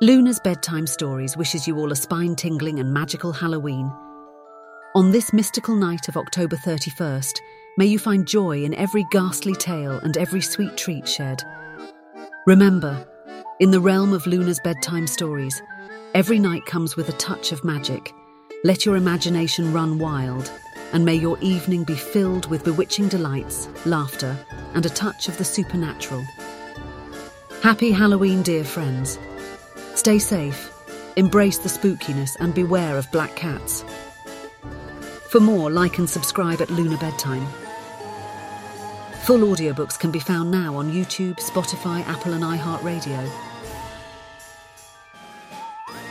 Luna's Bedtime Stories wishes you all a spine tingling and magical Halloween. On this mystical night of October 31st, may you find joy in every ghastly tale and every sweet treat shared. Remember, in the realm of Luna's Bedtime Stories, every night comes with a touch of magic. Let your imagination run wild, and may your evening be filled with bewitching delights, laughter, and a touch of the supernatural. Happy Halloween, dear friends. Stay safe, embrace the spookiness, and beware of black cats. For more, like and subscribe at Luna Bedtime. Full audiobooks can be found now on YouTube, Spotify, Apple, and iHeartRadio.